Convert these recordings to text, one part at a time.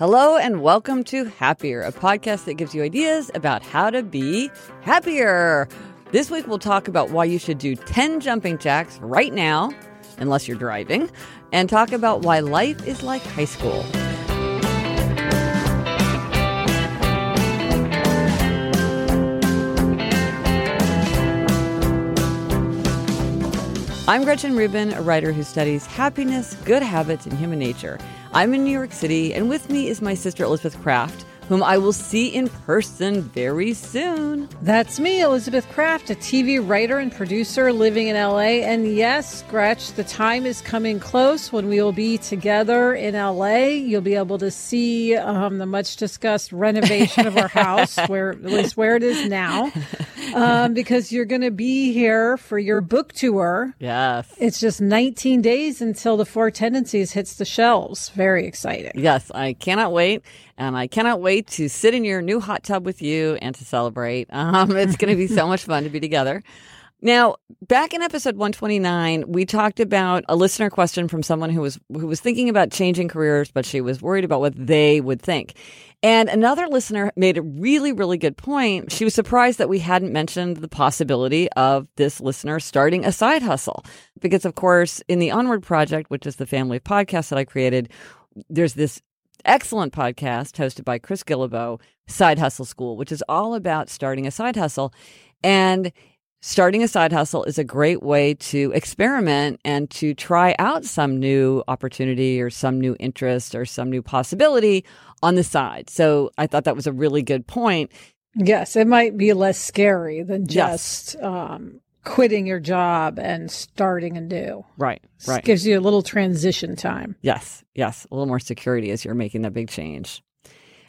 Hello and welcome to Happier, a podcast that gives you ideas about how to be happier. This week we'll talk about why you should do 10 jumping jacks right now, unless you're driving, and talk about why life is like high school. I'm Gretchen Rubin, a writer who studies happiness, good habits, and human nature. I'm in New York City, and with me is my sister Elizabeth Craft, whom I will see in person very soon. That's me, Elizabeth Craft, a TV writer and producer living in LA. And yes, Gretch, the time is coming close when we will be together in LA. You'll be able to see um, the much discussed renovation of our house, where at least where it is now, um, because you're going to be here for your book tour. Yes. It's just 19 days until the Four Tendencies hits the shelves. Very exciting. Yes, I cannot wait. And I cannot wait to sit in your new hot tub with you and to celebrate. Um, it's going to be so much fun to be together. Now, back in episode 129, we talked about a listener question from someone who was who was thinking about changing careers, but she was worried about what they would think. And another listener made a really, really good point. She was surprised that we hadn't mentioned the possibility of this listener starting a side hustle. Because, of course, in the Onward Project, which is the family of podcasts that I created, there's this excellent podcast hosted by Chris Guillebeau, Side Hustle School, which is all about starting a side hustle. And starting a side hustle is a great way to experiment and to try out some new opportunity or some new interest or some new possibility on the side. So I thought that was a really good point. Yes, it might be less scary than Yes. just um, quitting your job and starting anew. Right, right. Gives you a little transition time. Yes, yes, a little more security as you're making that big change.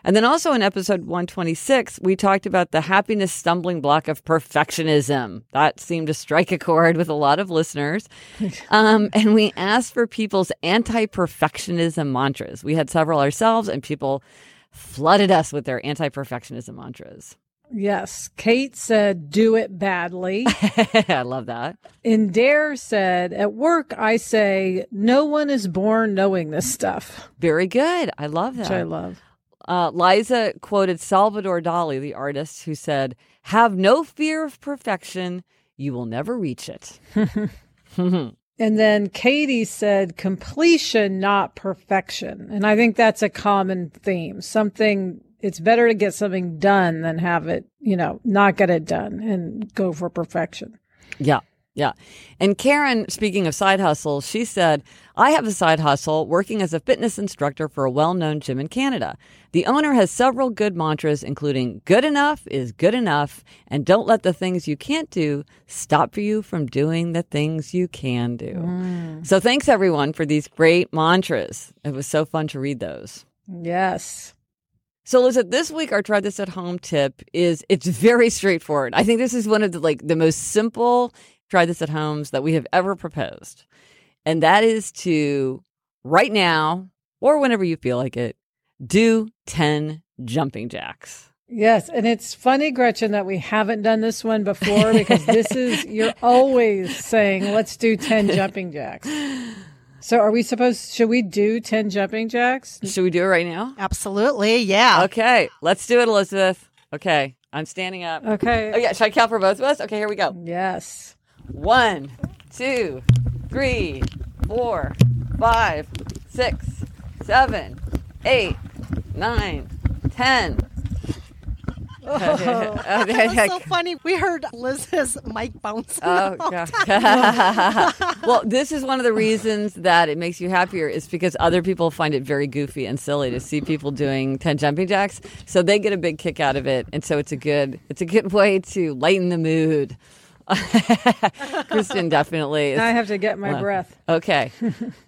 And then also in episode 126, we talked about the happiness stumbling block of perfectionism. That seemed to strike a chord with a lot of listeners. Um, and we asked for people's anti perfectionism mantras. We had several ourselves, and people flooded us with their anti perfectionism mantras. Yes. Kate said, do it badly. I love that. and Dare said, at work, I say, no one is born knowing this stuff, Very good. I love that. which I love. Uh, Liza quoted Salvador Dali, the artist, who said, Have no fear of perfection. You will never reach it. And then Katie said, completion, not perfection. And I think that's a common theme. Something, it's better to get something done than have it, you know, not get it done and go for perfection. Yeah. Yeah. And Karen, speaking of side hustles, she said, I have a side hustle working as a fitness instructor for a well known gym in Canada. The owner has several good mantras, including good enough is good enough, and don't let the things you can't do stop you from doing the things you can do. Mm. So thanks everyone for these great mantras. It was so fun to read those. Yes. So, Elizabeth, this week our try this at home tip is it's very straightforward. I think this is one of the like the most simple try this at homes that we have ever proposed, and that is to right now or whenever you feel like it, do ten jumping jacks. Yes. And it's funny, Gretchen, that we haven't done this one before because this is, you're always saying, let's do 10 jumping jacks. So are we supposed, should we do 10 jumping jacks? Should we do it right now? Absolutely. Yeah. Okay, let's do it, Elizabeth. Okay, I'm standing up. Okay. Oh yeah, should I count for both of us? Okay, here we go. Yes. One, two, three, four, five, six, seven, eight, nine, ten. Oh, That was so funny. We heard Liz's mic bouncing. Oh god. well, this is one of the reasons that it makes you happier is because other people find it very goofy and silly to see people doing 10 jumping jacks. So they get a big kick out of it and so it's a good it's a good way to lighten the mood. Kristen definitely. is- Now I have to get my Well, breath. Okay.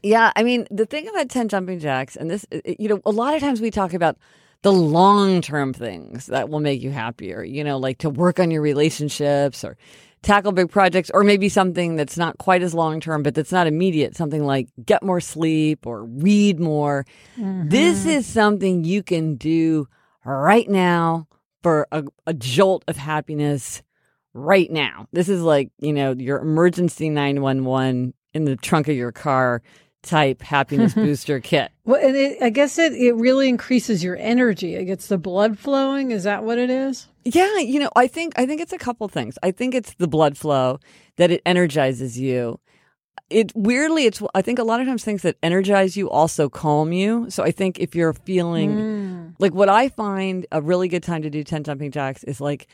yeah. I mean, the thing about 10 jumping jacks, and this, you know, a lot of times we talk about the long term things that will make you happier, you know, like to work on your relationships or tackle big projects, or maybe something that's not quite as long term, but that's not immediate, something like get more sleep or read more. This mm-hmm. is something you can do right now for a, a jolt of happiness right now. This is like, you know, your emergency 911 in the trunk of your car type happiness booster kit. Well, and it, I guess it, it really increases your energy. It gets the blood flowing. Is that what it is? Yeah, you know, I think I think it's a couple things. I think it's the blood flow that it energizes you. It weirdly, it's I think a lot of times things that energize you also calm you. So I think if you're feeling mm. like what I find a really good time to do ten jumping jacks is like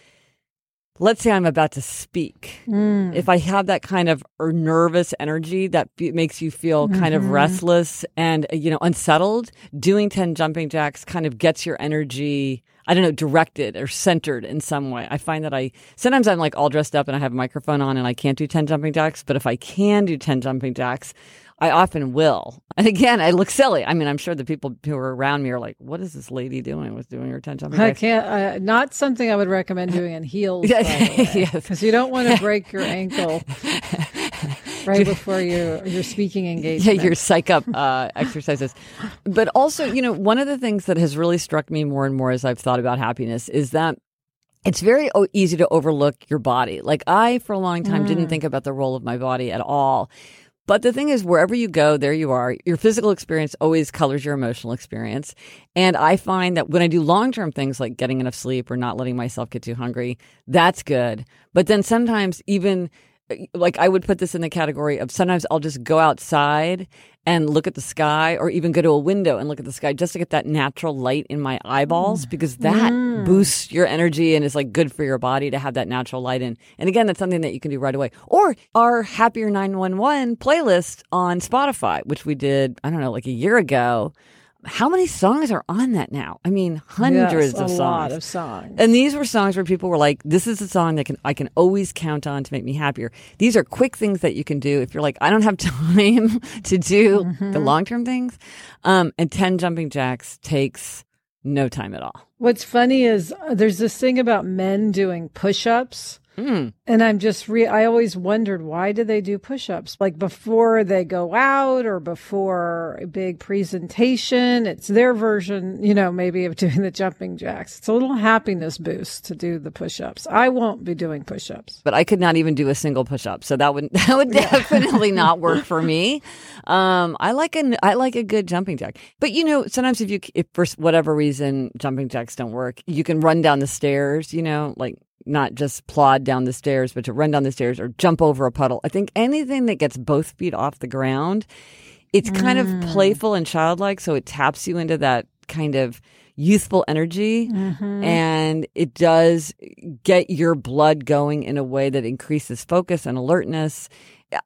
let's say I'm about to speak. Mm. If I have that kind of er, nervous energy that makes you feel mm-hmm. kind of mm-hmm. restless and, uh, you know, unsettled, doing 10 jumping jacks kind of gets your energy, I don't know, directed or centered in some way. I find that I, sometimes I'm like all dressed up and I have a microphone on and I can't do 10 jumping jacks. But if I can do 10 jumping jacks, I often will. And again, I look silly. I mean, I'm sure the people who are around me are like, "What is this lady doing with doing her ten jumping?" I can't. Uh, not something I would recommend doing in heels. yes, because you don't want to break your ankle right before you your speaking engagement. Yeah, your psych up uh, exercises. But also, you know, one of the things that has really struck me more and more as I've thought about happiness is that it's very easy to overlook your body. Like I, for a long time, mm. didn't think about the role of my body at all. But the thing is, wherever you go, there you are. Your physical experience always colors your emotional experience. And I find that when I do long term things like getting enough sleep or not letting myself get too hungry, that's good. But then sometimes even like I would put this in the category of sometimes I'll just go outside and look at the sky or even go to a window and look at the sky just to get that natural light in my eyeballs mm. because that mm. boosts your energy and is like good for your body to have that natural light in. And again, that's something that you can do right away. Or our Happier 911 playlist on Spotify, which we did, I don't know, like a year ago how many songs are on that now? I mean, hundreds yes, of songs. A lot of songs. And these were songs where people were like, "This is a song that can I can always count on to make me happier." These are quick things that you can do if you're like, "I don't have time to do mm-hmm. the long term things." Um, and ten jumping jacks takes no time at all. What's funny is uh, there's this thing about men doing push ups Mm. And I'm just re I always wondered why do they do push-ups? Like before they go out or before a big presentation. It's their version, you know, maybe of doing the jumping jacks. It's a little happiness boost to do the push-ups. I won't be doing push-ups. But I could not even do a single push-up. So that would that would definitely not work for me. Um I like a I like a good jumping jack. But you know, sometimes if you if for whatever reason jumping jacks don't work, you can run down the stairs, you know, like not just plod down the stairs, but to run down the stairs or jump over a puddle. I think anything that gets both feet off the ground, it's kind of mm. playful and childlike. So it taps you into that kind of youthful energy mm-hmm. and it does get your blood going in a way that increases focus and alertness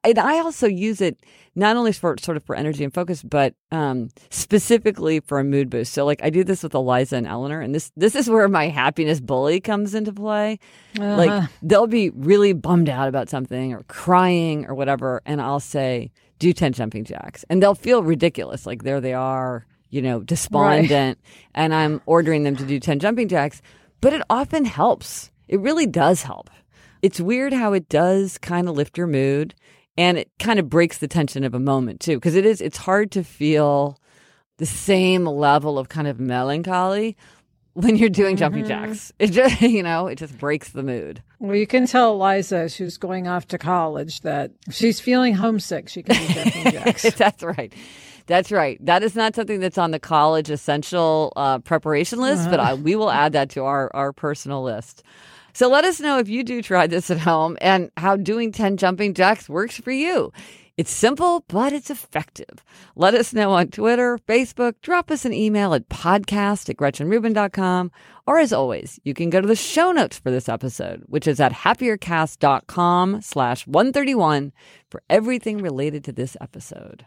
and I also use it not only for sort of for energy and focus, but um, specifically for a mood boost. So, like, I do this with Eliza and Eleanor, and this this is where my happiness bully comes into play. Uh-huh. Like, they'll be really bummed out about something or crying or whatever, and I'll say, "Do ten jumping jacks," and they'll feel ridiculous. Like, there they are, you know, despondent, right. and I'm ordering them to do ten jumping jacks, but it often helps. It really does help. It's weird how it does kind of lift your mood and it kind of breaks the tension of a moment too because it is it's hard to feel the same level of kind of melancholy when you're doing jumping mm-hmm. jacks. It just, you know, it just breaks the mood. Well, you can tell Eliza, who's going off to college, that she's feeling homesick. She can do jumping jacks. that's right. That's right. That is not something that's on the college essential uh, preparation list, uh-huh. but I, we will add that to our, our personal list. So let us know if you do try this at home and how doing 10 jumping jacks works for you. It's simple, but it's effective. Let us know on Twitter, Facebook, drop us an email at podcast at GretchenRubin.com. Or as always, you can go to the show notes for this episode, which is at happiercast.com slash 131 for everything related to this episode.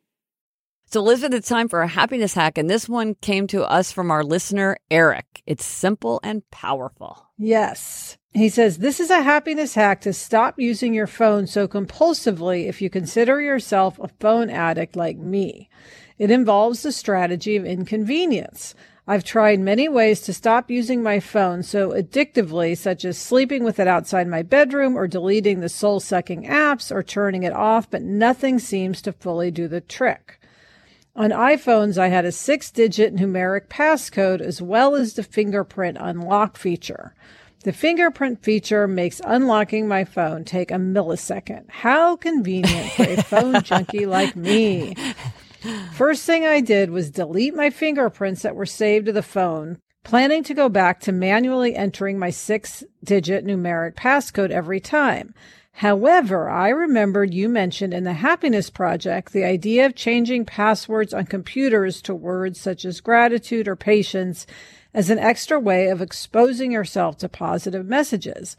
So, Elizabeth, it's time for a happiness hack. And this one came to us from our listener, Eric. It's simple and powerful. Yes. He says, This is a happiness hack to stop using your phone so compulsively if you consider yourself a phone addict like me. It involves the strategy of inconvenience. I've tried many ways to stop using my phone so addictively, such as sleeping with it outside my bedroom or deleting the soul sucking apps or turning it off, but nothing seems to fully do the trick. On iPhones, I had a six digit numeric passcode as well as the fingerprint unlock feature. The fingerprint feature makes unlocking my phone take a millisecond. How convenient for a phone junkie like me. First thing I did was delete my fingerprints that were saved to the phone, planning to go back to manually entering my six digit numeric passcode every time. However, I remembered you mentioned in the Happiness Project the idea of changing passwords on computers to words such as gratitude or patience as an extra way of exposing yourself to positive messages.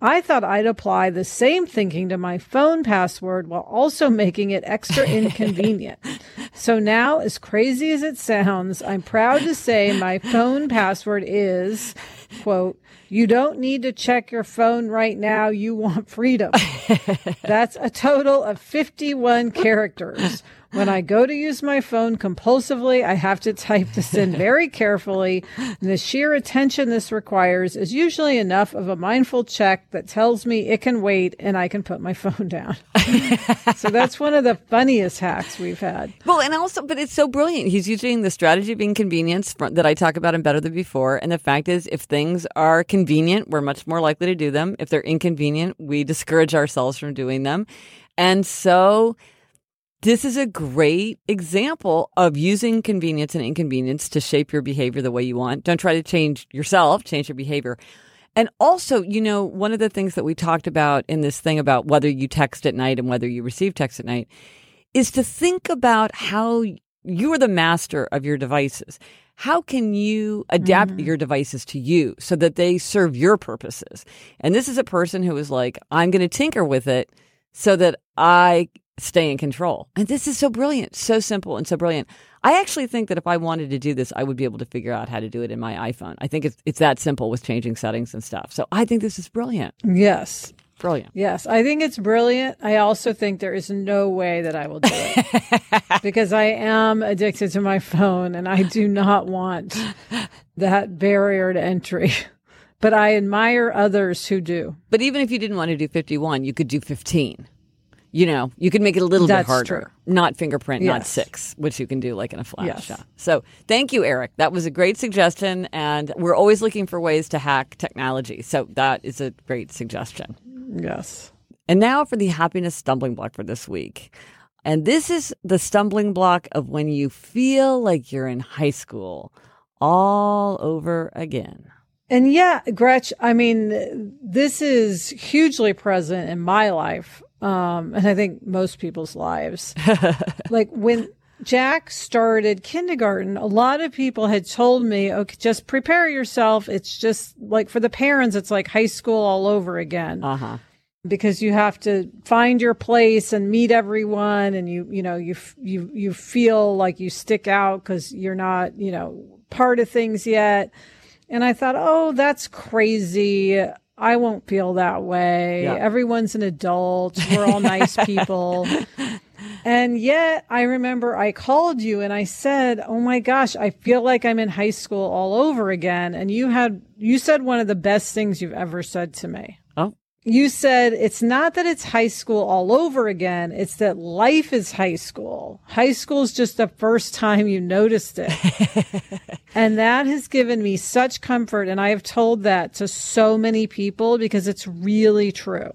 I thought I'd apply the same thinking to my phone password while also making it extra inconvenient. so now, as crazy as it sounds, I'm proud to say my phone password is, quote, you don't need to check your phone right now. You want freedom. That's a total of 51 characters. When I go to use my phone compulsively, I have to type this in very carefully. And the sheer attention this requires is usually enough of a mindful check that tells me it can wait and I can put my phone down. so that's one of the funniest hacks we've had. Well, and also, but it's so brilliant. He's using the strategy of inconvenience that I talk about in Better Than Before. And the fact is, if things are convenient, we're much more likely to do them. If they're inconvenient, we discourage ourselves from doing them. And so, this is a great example of using convenience and inconvenience to shape your behavior the way you want. Don't try to change yourself, change your behavior. And also, you know, one of the things that we talked about in this thing about whether you text at night and whether you receive text at night is to think about how you are the master of your devices. How can you adapt mm-hmm. your devices to you so that they serve your purposes? And this is a person who is like, I'm going to tinker with it so that I stay in control. And this is so brilliant, so simple and so brilliant. I actually think that if I wanted to do this, I would be able to figure out how to do it in my iPhone. I think it's it's that simple with changing settings and stuff. So I think this is brilliant. Yes. Brilliant. Yes, I think it's brilliant. I also think there is no way that I will do it because I am addicted to my phone and I do not want that barrier to entry. But I admire others who do. But even if you didn't want to do 51, you could do 15 you know, you can make it a little That's bit harder. True. Not fingerprint, yes. not six, which you can do like in a flash. Yes. Yeah. So thank you, Eric. That was a great suggestion. And we're always looking for ways to hack technology. So that is a great suggestion. Yes. And now for the happiness stumbling block for this week. And this is the stumbling block of when you feel like you're in high school all over again. And yeah, Gretch, I mean, this is hugely present in my life um, and I think most people's lives. like when Jack started kindergarten, a lot of people had told me, okay, just prepare yourself. It's just like for the parents, it's like high school all over again. Uh-huh. Because you have to find your place and meet everyone, and you, you know, you, you, you feel like you stick out because you're not, you know, part of things yet. And I thought, oh, that's crazy. I won't feel that way. Yeah. Everyone's an adult. We're all nice people. And yet I remember I called you and I said, "Oh my gosh, I feel like I'm in high school all over again." And you had you said one of the best things you've ever said to me. Oh. You said it's not that it's high school all over again, it's that life is high school. High school is just the first time you noticed it. and that has given me such comfort. And I have told that to so many people because it's really true.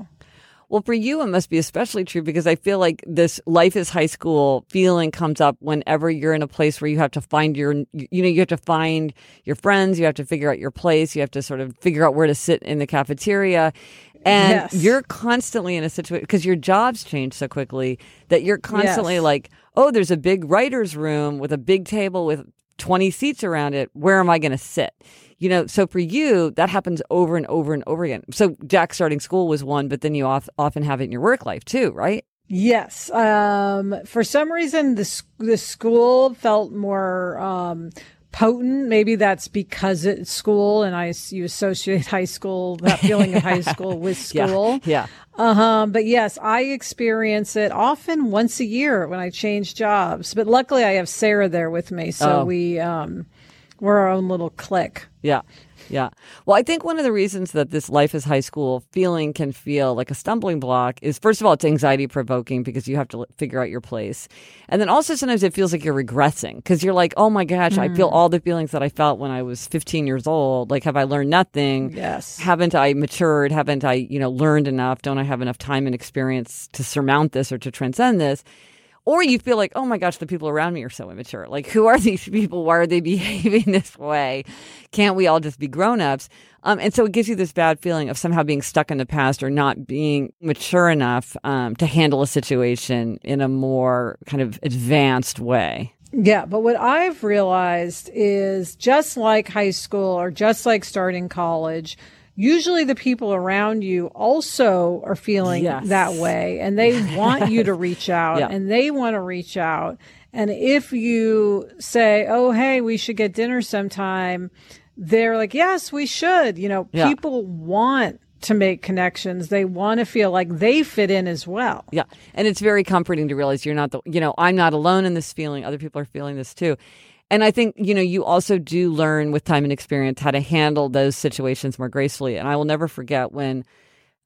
Well, for you, it must be especially true because I feel like this life is high school feeling comes up whenever you're in a place where you have to find your, you know, you have to find your friends, you have to figure out your place, you have to sort of figure out where to sit in the cafeteria. And Yes. you're constantly in a situation because your jobs change so quickly that you're constantly Yes. like, oh, there's a big writer's room with a big table with 20 seats around it. Where am I going to sit? You know, so for you, that happens over and over and over again. So Jack starting school was one, but then you off, often have it in your work life too, right? Yes. Um, for some reason, the the school felt more um, potent. Maybe that's because it's school, and I, you associate high school that feeling of high school with Yeah. school. Yeah. Uh-huh. But yes, I experience it often once a year when I change jobs. But luckily, I have Sarah there with me, so Oh. we um, we're our own little clique. Yeah. Yeah. Well, I think one of the reasons that this life is high school feeling can feel like a stumbling block is first of all, it's anxiety provoking because you have to figure out your place. And then also sometimes it feels like you're regressing because you're like, oh my gosh, I feel mm. all the feelings that I felt when I was 15 years old. Like, have I learned nothing? Yes. Haven't I matured? Haven't I, you know, learned enough? Don't I have enough time and experience to surmount this or to transcend this? Or you feel like, oh my gosh, the people around me are so immature. Like, who are these people? Why are they behaving this way? Can't we all just be grown ups? Um, and so it gives you this bad feeling of somehow being stuck in the past or not being mature enough um, to handle a situation in a more kind of advanced way. Yeah, but what I've realized is just like high school or just like starting college, usually the people around you also are feeling Yes. that way and they want you to reach out Yeah. and they want to reach out. And if you say, "Oh, hey, we should get dinner sometime," they're like, "Yes, we should." You know, Yeah. people want to make connections. They want to feel like they fit in as well. Yeah. And it's very comforting to realize you're not the, you know, I'm not alone in this feeling. Other people are feeling this too. And I think, you know, you also do learn with time and experience how to handle those situations more gracefully. And I will never forget when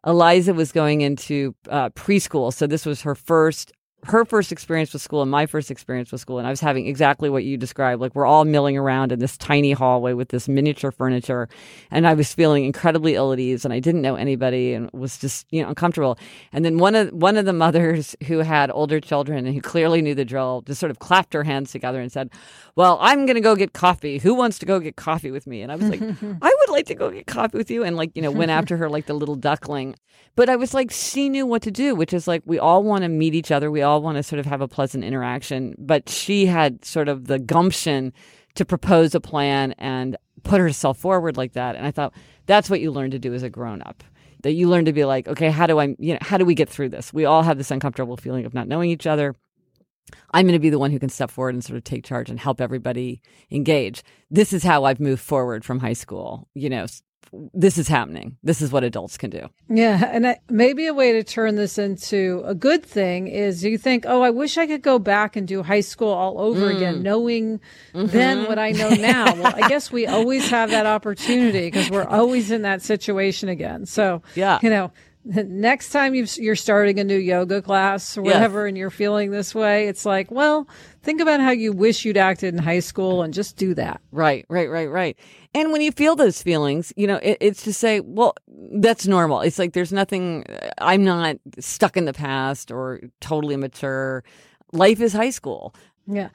Eliza was going into uh, preschool. So this was her first. Her first experience with school and my first experience with school, and I was having exactly what you described. Like we're all milling around in this tiny hallway with this miniature furniture, and I was feeling incredibly ill at ease, and I didn't know anybody, and was just you know uncomfortable. And then one of one of the mothers who had older children and who clearly knew the drill just sort of clapped her hands together and said, "Well, I'm going to go get coffee. Who wants to go get coffee with me?" And I was like, "I would like to go get coffee with you," and like you know went after her like the little duckling. But I was like, she knew what to do, which is like we all want to meet each other, we all want to sort of have a pleasant interaction, but she had sort of the gumption to propose a plan and put herself forward like that. And I thought that's what you learn to do as a grown up. That you learn to be like, okay, how do I, you know, how do we get through this? We all have this uncomfortable feeling of not knowing each other. I'm going to be the one who can step forward and sort of take charge and help everybody engage. This is how I've moved forward from high school. You know, this is happening. This is what adults can do. Yeah, and I, maybe a way to turn this into a good thing is you think, "Oh, I wish I could go back and do high school all over Mm. again, knowing Mm-hmm. then what I know now." well, I guess we always have that opportunity because we're always in that situation again. So, Yeah. you know, next time you've, you're starting a new yoga class or whatever, and you're feeling this way, it's like, well, think about how you wish you'd acted in high school and just do that. Right, right, right, right. And when you feel those feelings, you know, it, it's to say, well, that's normal. It's like there's nothing, uh, I'm not stuck in the past or totally immature. Life is high school. Yeah.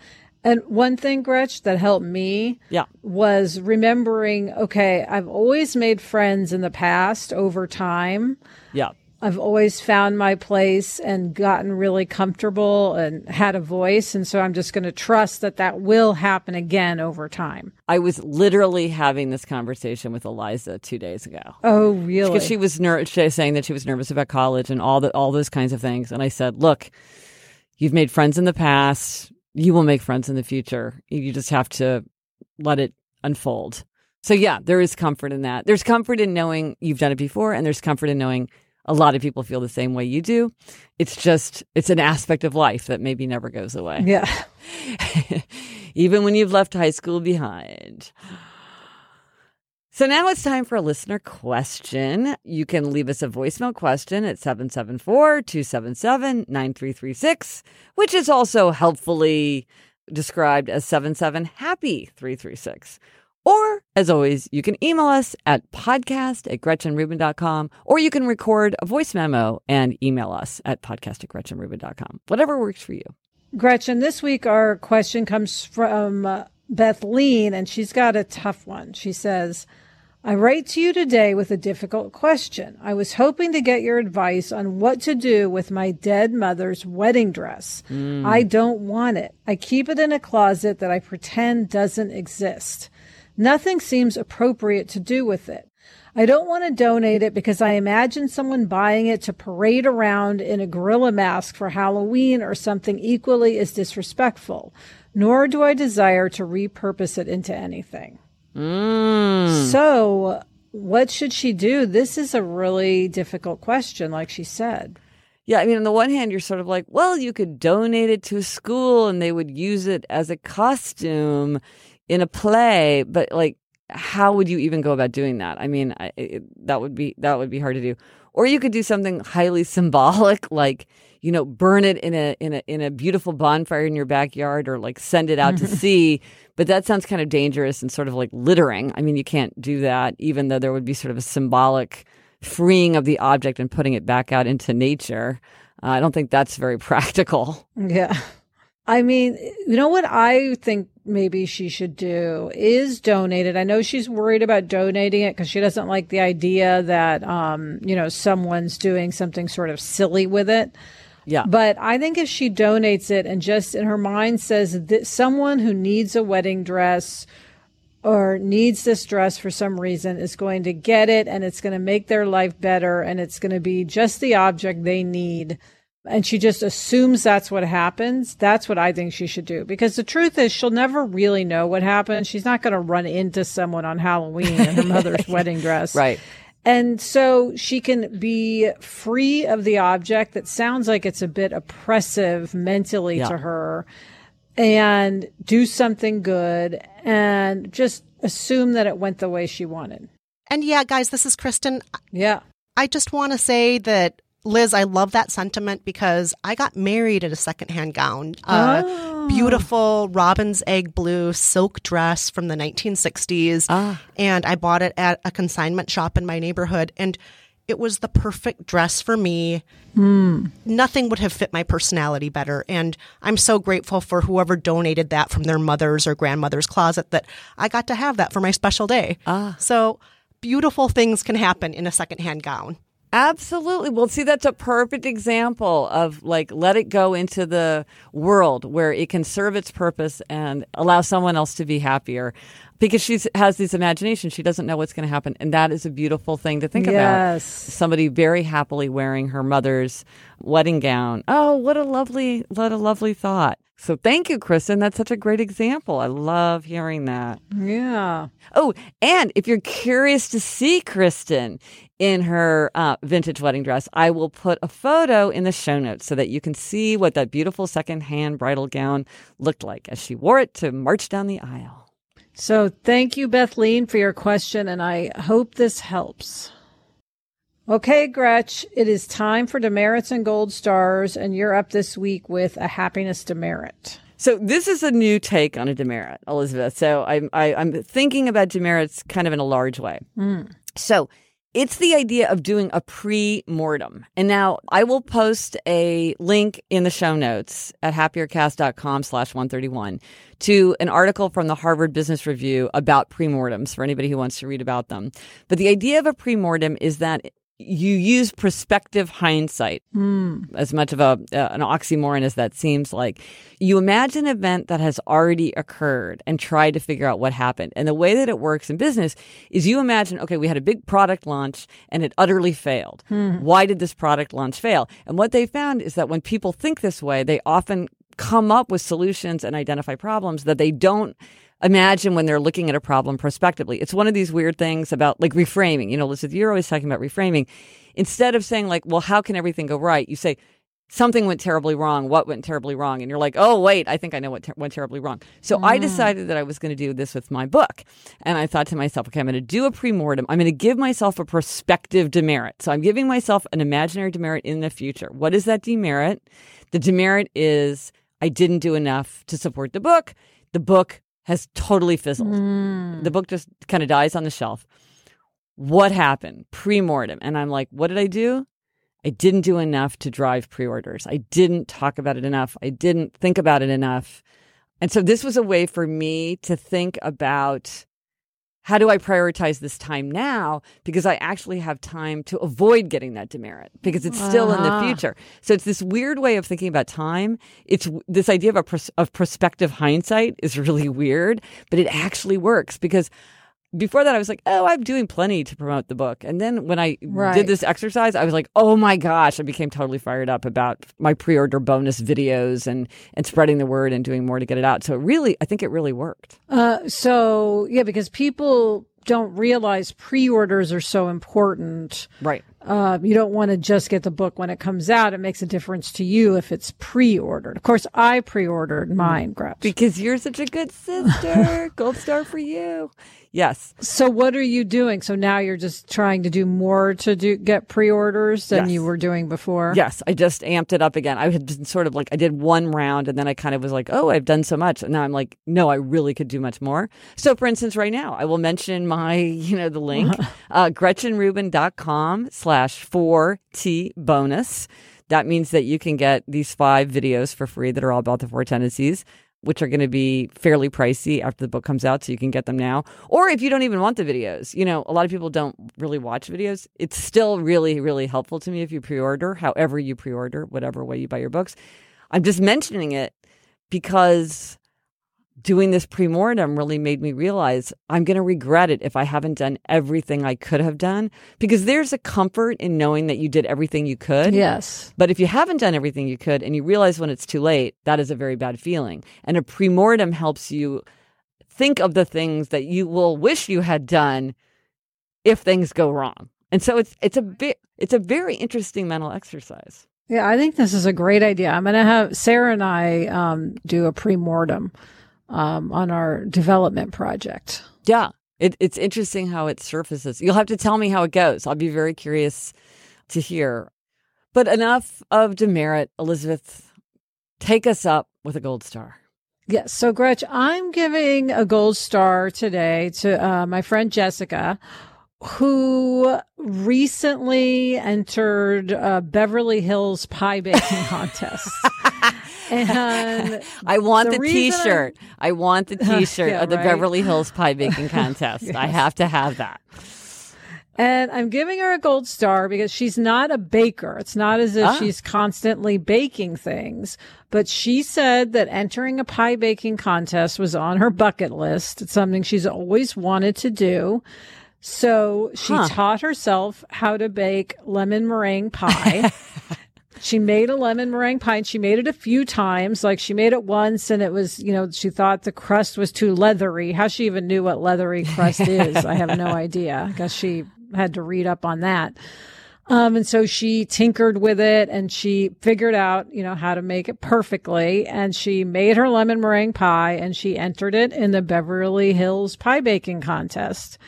And one thing, Gretch, that helped me Yeah. was remembering okay, I've always made friends in the past over time. Yeah. I've always found my place and gotten really comfortable and had a voice. And so I'm just going to trust that that will happen again over time. I was literally having this conversation with Eliza two days ago. Oh, really? Because she was ner- she was saying that she was nervous about college and all the all those kinds of things. And I said, look, you've made friends in the past. You will make friends in the future. You just have to let it unfold. So yeah, there is comfort in that. There's comfort in knowing you've done it before, and there's comfort in knowing a lot of people feel the same way you do. It's just it's an aspect of life that maybe never goes away. yeah. even when you've left high school behind. So now it's time for a listener question. You can leave us a voicemail question at 774 277 9336, which is also helpfully described as 77 Happy 336. Or, as always, you can email us at podcast at gretchenrubin.com or you can record a voice memo and email us at podcast at gretchenrubin.com. Whatever works for you. Gretchen, this week our question comes from uh, Bethleen, and she's got a tough one. She says, I write to you today with a difficult question. I was hoping to get your advice on what to do with my dead mother's wedding dress. Mm. I don't want it. I keep it in a closet that I pretend doesn't exist. Nothing seems appropriate to do with it. I don't want to donate it because I imagine someone buying it to parade around in a gorilla mask for Halloween or something equally as disrespectful, nor do I desire to repurpose it into anything. Mm. So, what should she do? This is a really difficult question, like she said. Yeah, I mean, on the one hand, you're sort of like, well, you could donate it to a school and they would use it as a costume in a play, but like, how would you even go about doing that? I mean, I, it, that would be that would be hard to do. Or you could do something highly symbolic, like you know, burn it in a in a in a beautiful bonfire in your backyard, or like send it out to sea. But that sounds kind of dangerous and sort of like littering. I mean, you can't do that, even though there would be sort of a symbolic freeing of the object and putting it back out into nature. Uh, I don't think that's very practical. Yeah. I mean, you know what I think maybe she should do is donate it. I know she's worried about donating it because she doesn't like the idea that, um, you know, someone's doing something sort of silly with it. Yeah. But I think if she donates it and just in her mind says that someone who needs a wedding dress or needs this dress for some reason is going to get it and it's going to make their life better and it's going to be just the object they need and she just assumes that's what happens, that's what I think she should do. Because the truth is, she'll never really know what happened. She's not going to run into someone on Halloween in her mother's wedding dress. Right. And so she can be free of the object that sounds like it's a bit oppressive mentally yeah. to her and do something good and just assume that it went the way she wanted. And yeah, guys, this is Kristen. Yeah. I just want to say that Liz, I love that sentiment because I got married in a secondhand gown. A oh. beautiful robin's egg blue silk dress from the 1960s. Ah. And I bought it at a consignment shop in my neighborhood. And it was the perfect dress for me. Mm. Nothing would have fit my personality better. And I'm so grateful for whoever donated that from their mother's or grandmother's closet that I got to have that for my special day. Ah. So beautiful things can happen in a secondhand gown. Absolutely. Well, see, that's a perfect example of like let it go into the world where it can serve its purpose and allow someone else to be happier because she has these imaginations. She doesn't know what's going to happen. And that is a beautiful thing to think yes. about. Somebody very happily wearing her mother's wedding gown. Oh, what a lovely, what a lovely thought. So thank you, Kristen. That's such a great example. I love hearing that. Yeah. Oh, and if you're curious to see Kristen in her uh, vintage wedding dress, I will put a photo in the show notes so that you can see what that beautiful secondhand bridal gown looked like as she wore it to march down the aisle. So thank you, Bethleen, for your question, and I hope this helps. Okay, Gretch, it is time for demerits and gold stars, and you're up this week with a happiness demerit. So this is a new take on a demerit, Elizabeth. So I'm I, am i am thinking about demerits kind of in a large way. Mm. So it's the idea of doing a pre-mortem. And now I will post a link in the show notes at happiercast.com slash 131 to an article from the Harvard Business Review about pre-mortems for anybody who wants to read about them. But the idea of a pre-mortem is that you use prospective hindsight mm. as much of a uh, an oxymoron as that seems like you imagine an event that has already occurred and try to figure out what happened and the way that it works in business is you imagine okay we had a big product launch and it utterly failed mm. why did this product launch fail and what they found is that when people think this way they often come up with solutions and identify problems that they don't imagine when they're looking at a problem prospectively. It's one of these weird things about like reframing. You know, Elizabeth, you're always talking about reframing. Instead of saying like, well, how can everything go right? You say, something went terribly wrong. What went terribly wrong? And you're like, oh, wait, I think I know what ter- went terribly wrong. So mm. I decided that I was going to do this with my book. And I thought to myself, okay, I'm going to do a premortem. I'm going to give myself a prospective demerit. So I'm giving myself an imaginary demerit in the future. What is that demerit? The demerit is I didn't do enough to support the book. The book has totally fizzled. Mm. The book just kind of dies on the shelf. What happened? Pre-mortem. And I'm like, what did I do? I didn't do enough to drive pre-orders. I didn't talk about it enough. I didn't think about it enough. And so this was a way for me to think about how do I prioritize this time now? Because I actually have time to avoid getting that demerit because it's still in the Ah. future. So it's this weird way of thinking about time. It's this idea of a pros- of prospective hindsight is really weird, but it actually works because before that I was like, oh, I'm doing plenty to promote the book. And then when I Right. did this exercise, I was like, oh my gosh, I became totally fired up about my pre-order bonus videos and and spreading the word and doing more to get it out. So it really, I think it really worked. Uh, so yeah, because people don't realize pre-orders are so important. Right. Uh, you don't want to just get the book when it comes out. It makes a difference to you if it's pre-ordered. Of course, I pre-ordered mine, Gretch. Because you're such a good sister. Gold star for you. Yes. So what are you doing? So now you're just trying to do more to do get pre-orders than Yes. you were doing before. Yes. I just amped it up again. I had been sort of like, I did one round and then I kind of was like, oh, I've done so much. And now I'm like, no, I really could do much more. So for instance, right now, I will mention my, you know, the link, uh, gretchenrubin.com slash 4T bonus. That means that you can get these five videos for free that are all about the four tendencies. Which are going to be fairly pricey after the book comes out, so you can get them now. Or if you don't even want the videos, you know, a lot of people don't really watch videos. It's still really, really helpful to me if you pre order, however you pre order, whatever way you buy your books. I'm just mentioning it because doing this pre-mortem really made me realize I'm going to regret it if I haven't done everything I could have done because there's a comfort in knowing that you did everything you could. Yes. But if you haven't done everything you could and you realize when it's too late, that is a very bad feeling. And a pre-mortem helps you think of the things that you will wish you had done if things go wrong. And so it's it's a bit it's a very interesting mental exercise. Yeah, I think this is a great idea. I'm going to have Sarah and I um, do a pre-mortem um, on our development project. Yeah. It, it's interesting how it surfaces. You'll have to tell me how it goes. I'll be very curious to hear. But enough of demerit. Elizabeth, take us up with a gold star. Yes. So, Gretch, I'm giving a gold star today to uh, my friend Jessica, who recently entered uh, Beverly Hills pie baking contest. And I want The the, T-shirt. I want the T-shirt Yeah, of the right. Beverly Hills Pie Baking Contest. I have to have that. And I'm giving her a gold star because she's not a baker. It's not as if Ah. she's constantly baking things, but she said that entering a pie baking contest was on her bucket list. It's something she's always wanted to do. So she Huh. taught herself how to bake lemon meringue pie. She made a lemon meringue pie and she made it a few times. Like she made it once and it was, you know, she thought the crust was too leathery. How she even knew what leathery crust is, I have no idea. I guess she had to read up on that. Um, and so she tinkered with it and she figured out, you know, how to make it perfectly. And she made her lemon meringue pie and she entered it in the Beverly Hills pie baking contest.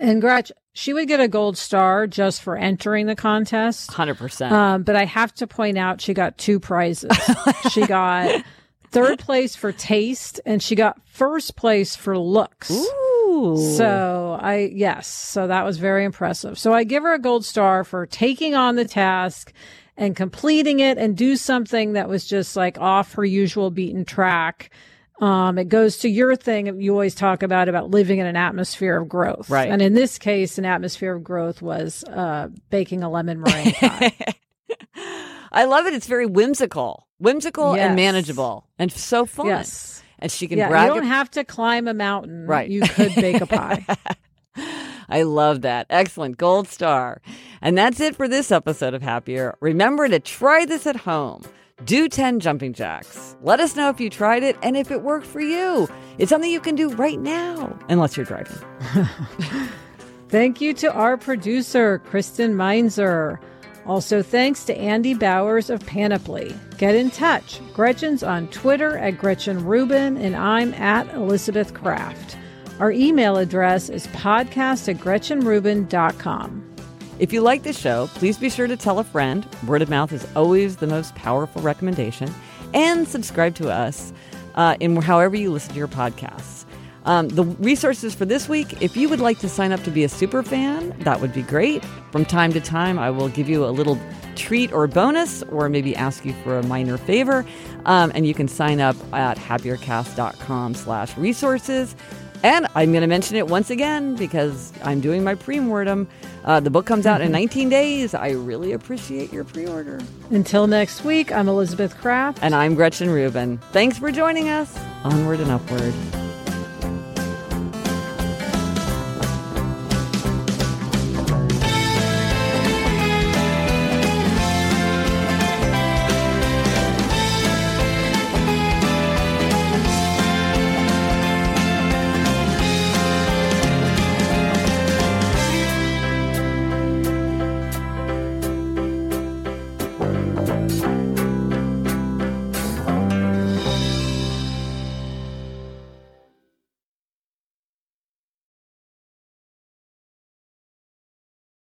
And Gretch, she would get a gold star just for entering the contest. 100%. Um, but I have to point out she got two prizes. she got third place for taste and she got first place for looks. Ooh. So I, yes, so that was very impressive. So I give her a gold star for taking on the task and completing it and do something that was just like off her usual beaten track. Um, it goes to your thing you always talk about about living in an atmosphere of growth, Right. And in this case, an atmosphere of growth was uh, baking a lemon meringue pie. I love it. It's very whimsical, whimsical Yes. and manageable, and so fun. yes, and she can yeah. brag. You don't have to climb a mountain, Right. You could bake a pie. I love that. Excellent. Gold star. And that's it for this episode of Happier. Remember to try this at home. Do 10 jumping jacks. Let us know if you tried it and if it worked for you. It's something you can do right now, unless you're driving. Thank you to our producer, Kristen Meinzer. Also, thanks to Andy Bowers of Panoply. Get in touch. Gretchen's on Twitter at Gretchen Rubin, and I'm at Elizabeth Craft. Our email address is podcast at GretchenRubin.com. If you like the show, please be sure to tell a friend. Word of mouth is always the most powerful recommendation. And subscribe to us. uh, in however you listen to your podcasts. Um, the resources for this week, if you would like to sign up to be a super fan, that would be great. From time to time, I will give you a little treat or bonus, or maybe ask you for a minor favor. Um, and you can sign up at happiercast.com slash resources. And I'm going to mention it once again because I'm doing my pre-mortem. Uh, the book comes out in 19 days. I really appreciate your pre-order. Until next week, I'm Elizabeth Craft. And I'm Gretchen Rubin. Thanks for joining us. Onward and upward.